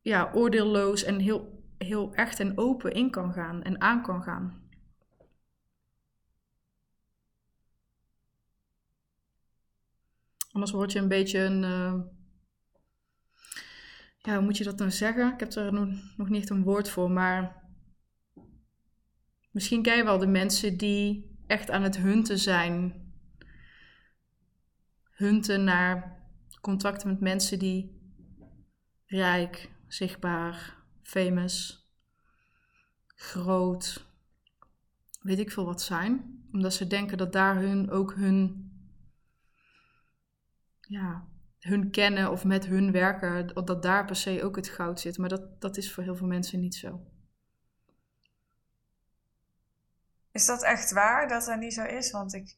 A: ja, oordeelloos en heel, heel echt en open in kan gaan en aan kan gaan. Anders word je een beetje een. eh, ja, hoe moet je dat nou zeggen? Ik heb er nog, nog niet echt een woord voor, maar. Misschien ken je wel de mensen die echt aan het hunten zijn. Hunten naar contacten met mensen die rijk, zichtbaar, famous, groot, weet ik veel wat zijn. Omdat ze denken dat daar hun ook hun ja, hun kennen of met hun werken, dat daar per se ook het goud zit. Maar dat, dat is voor heel veel mensen niet zo.
B: Is dat echt waar dat dat niet zo is? Want ik,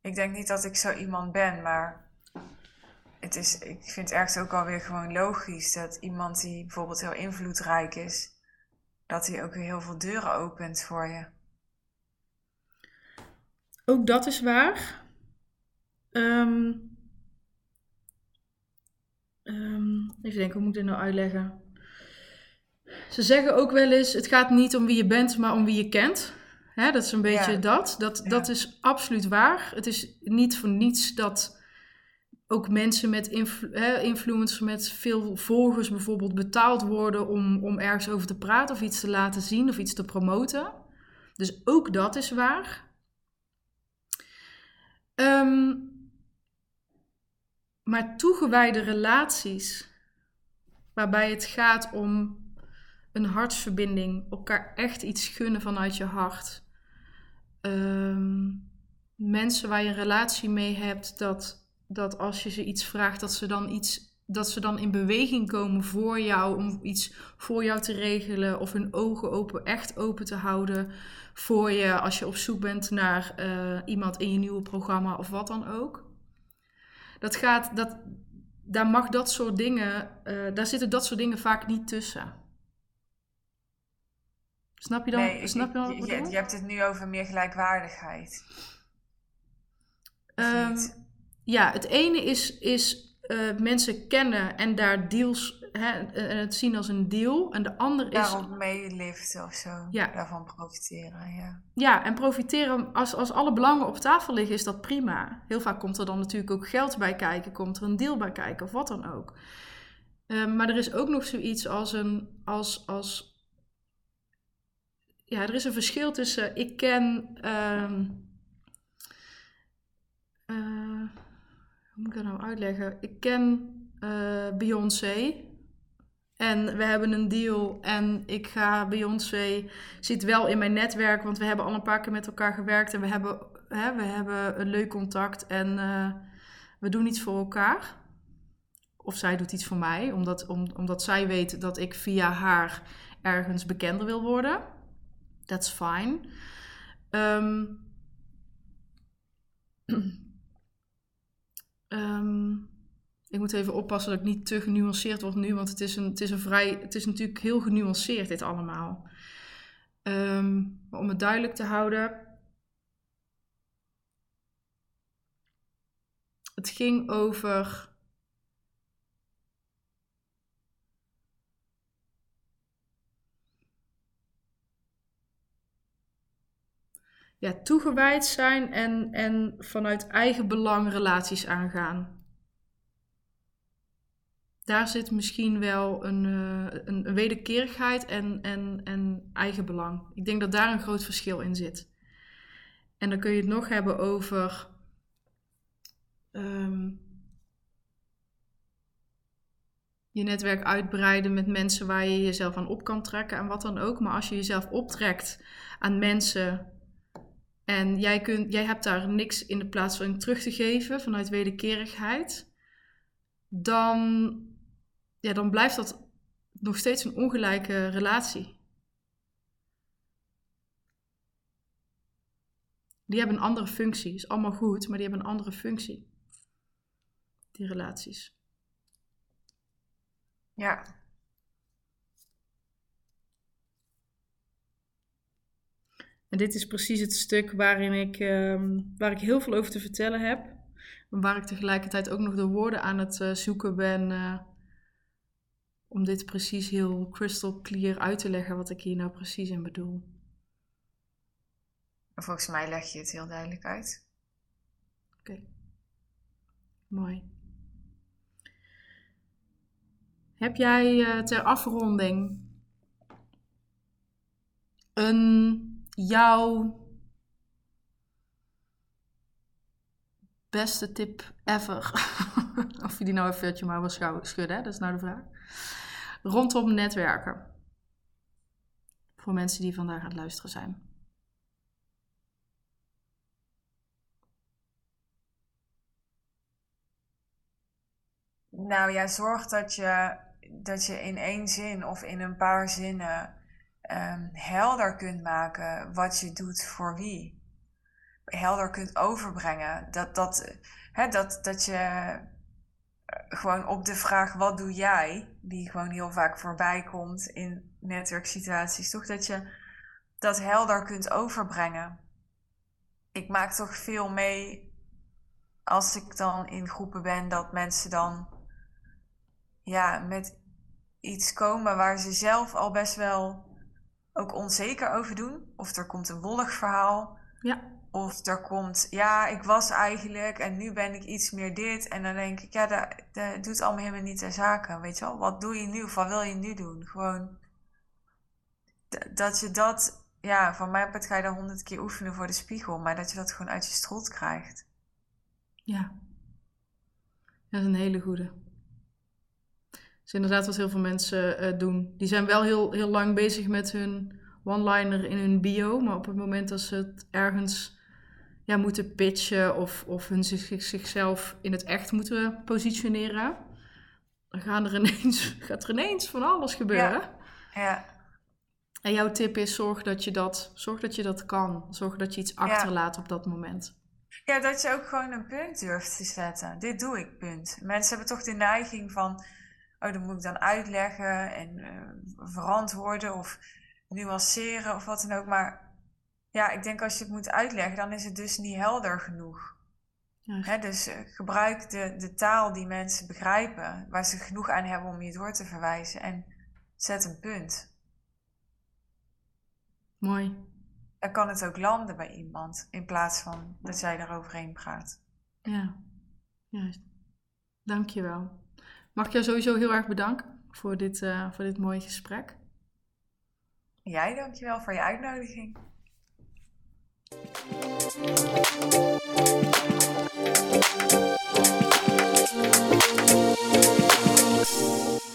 B: ik denk niet dat ik zo iemand ben, maar het is, ik vind het ergens ook alweer gewoon logisch dat iemand die bijvoorbeeld heel invloedrijk is, dat hij ook weer heel veel deuren opent voor je.
A: Ook dat is waar. Ehm, ehm, even denken, hoe moet ik dit nou uitleggen? Ze zeggen ook wel eens: het gaat niet om wie je bent, maar om wie je kent. Hè, dat is een beetje
B: Ja.
A: dat. Dat,
B: Ja.
A: dat is absoluut waar. Het is niet voor niets dat ook mensen met influ hè, influencers met veel volgers bijvoorbeeld betaald worden om, om ergens over te praten of iets te laten zien of iets te promoten. Dus ook dat is waar. Ehm, maar toegewijde relaties, waarbij het gaat om een hartsverbinding, elkaar echt iets gunnen vanuit je hart. Ehm, mensen waar je een relatie mee hebt, dat, dat als je ze iets vraagt, dat ze dan iets. Dat ze dan in beweging komen voor jou om iets voor jou te regelen of hun ogen open, echt open te houden voor je als je op zoek bent naar eh, iemand in je nieuwe programma of wat dan ook. Dat gaat, dat, daar mag dat soort dingen, eh, daar zitten dat soort dingen vaak niet tussen. Snap je dan?
B: Nee,
A: snap je dan
B: je, je, hebt het nu over meer gelijkwaardigheid.
A: Ehm, ja, het ene is, is eh, mensen kennen en daar deals, hè, en het zien als een deal. En de ander is,
B: Daarop meeliften of zo.
A: Ja.
B: Daarvan profiteren, ja.
A: ja, en profiteren, als, als alle belangen op tafel liggen, is dat prima. Heel vaak komt er dan natuurlijk ook geld bij kijken, komt er een deal bij kijken of wat dan ook. Ehm, maar er is ook nog zoiets als een, als, als, ja, er is een verschil tussen, ik ken, ehm, eh, moet ik dat nou uitleggen? Ik ken uh, Beyoncé. En we hebben een deal en ik ga Beyoncé zit wel in mijn netwerk, want we hebben al een paar keer met elkaar gewerkt en we hebben, hè, we hebben een leuk contact en uh, we doen iets voor elkaar. Of zij doet iets voor mij, omdat, om, omdat zij weet dat ik via haar ergens bekender wil worden. That's fine. Um, um, ik moet even oppassen dat ik niet te genuanceerd word nu, want het is, een, het is, een vrij, het is natuurlijk heel genuanceerd dit allemaal. Um, maar om het duidelijk te houden. Het ging over. Ja, toegewijd zijn en, en vanuit eigen belang relaties aangaan daar zit misschien wel een, uh, een, wederkerigheid en, en, en eigenbelang. Ik denk dat daar een groot verschil in zit. En dan kun je het nog hebben over. Um, je netwerk uitbreiden met mensen waar je jezelf aan op kan trekken en wat dan ook. Maar als je jezelf optrekt aan mensen en jij, kunt, jij hebt daar niks in de plaats van terug te geven vanuit wederkerigheid, dan ja, dan blijft dat nog steeds een ongelijke relatie. Die hebben een andere functie. Is allemaal goed, maar die hebben een andere functie. Die relaties.
B: Ja.
A: En dit is precies het stuk waarin ik, uh, waar ik heel veel over te vertellen heb. Waar ik tegelijkertijd ook nog de woorden aan het uh, zoeken ben. Uh, om dit precies heel crystal clear uit te leggen wat ik hier nou precies in bedoel.
B: Volgens mij leg je het heel duidelijk uit.
A: Oké. Mooi. Heb jij uh, ter afronding een jouw beste tip ever? of je die nou even maar wil schudden, dat is nou de vraag rondom netwerken. Voor mensen die vandaag aan het luisteren zijn.
B: Nou ja, zorg dat je, dat je in één zin of in een paar zinnen um, helder kunt maken wat je doet voor wie. Helder kunt overbrengen. Dat, dat, hè, dat, dat je gewoon op de vraag wat doe jij, die gewoon heel vaak voorbij komt in netwerksituaties, toch dat je dat helder kunt overbrengen. Ik maak toch veel mee als ik dan in groepen ben dat mensen dan ja, met iets komen waar ze zelf al best wel ook onzeker over doen. Of er komt een wollig verhaal.
A: Ja.
B: Of er komt, ja, ik was eigenlijk en nu ben ik iets meer dit. En dan denk ik, ja, dat, doet allemaal helemaal niet ter zake. Weet je wel, wat doe je nu of wat wil je nu doen? Gewoon dat je dat, ja, van mijn part ga je dan honderd keer oefenen voor de spiegel. Maar dat je dat gewoon uit je strot krijgt.
A: Ja, dat is een hele goede. Is inderdaad wat heel veel mensen uh, doen. Die zijn wel heel, heel lang bezig met hun one-liner in hun bio. Maar op het moment dat ze het ergens ja, moeten pitchen of, of hun zich, zichzelf in het echt moeten positioneren, dan gaan er ineens, gaat er ineens van alles gebeuren.
B: Ja. ja.
A: En jouw tip is: zorg dat je dat, zorg dat, je dat kan. Zorg dat je iets achterlaat op dat moment.
B: Ja, dat je ook gewoon een punt durft te zetten. Dit doe ik, punt. Mensen hebben toch de neiging van: oh, dat moet ik dan uitleggen en uh, verantwoorden of nuanceren of wat dan ook. Maar ja, ik denk als je het moet uitleggen, dan is het dus niet helder genoeg. Hè, dus eh, gebruik de, de taal die mensen begrijpen, waar ze genoeg aan hebben om je door te verwijzen en zet een punt.
A: Mooi.
B: Dan kan het ook landen bij iemand in plaats van dat jij eroverheen praat.
A: Ja, juist. Dankjewel. Mag ik jou sowieso heel erg bedanken voor dit, uh, voor dit mooie gesprek.
B: Jij dankjewel voor je uitnodiging. Thank you.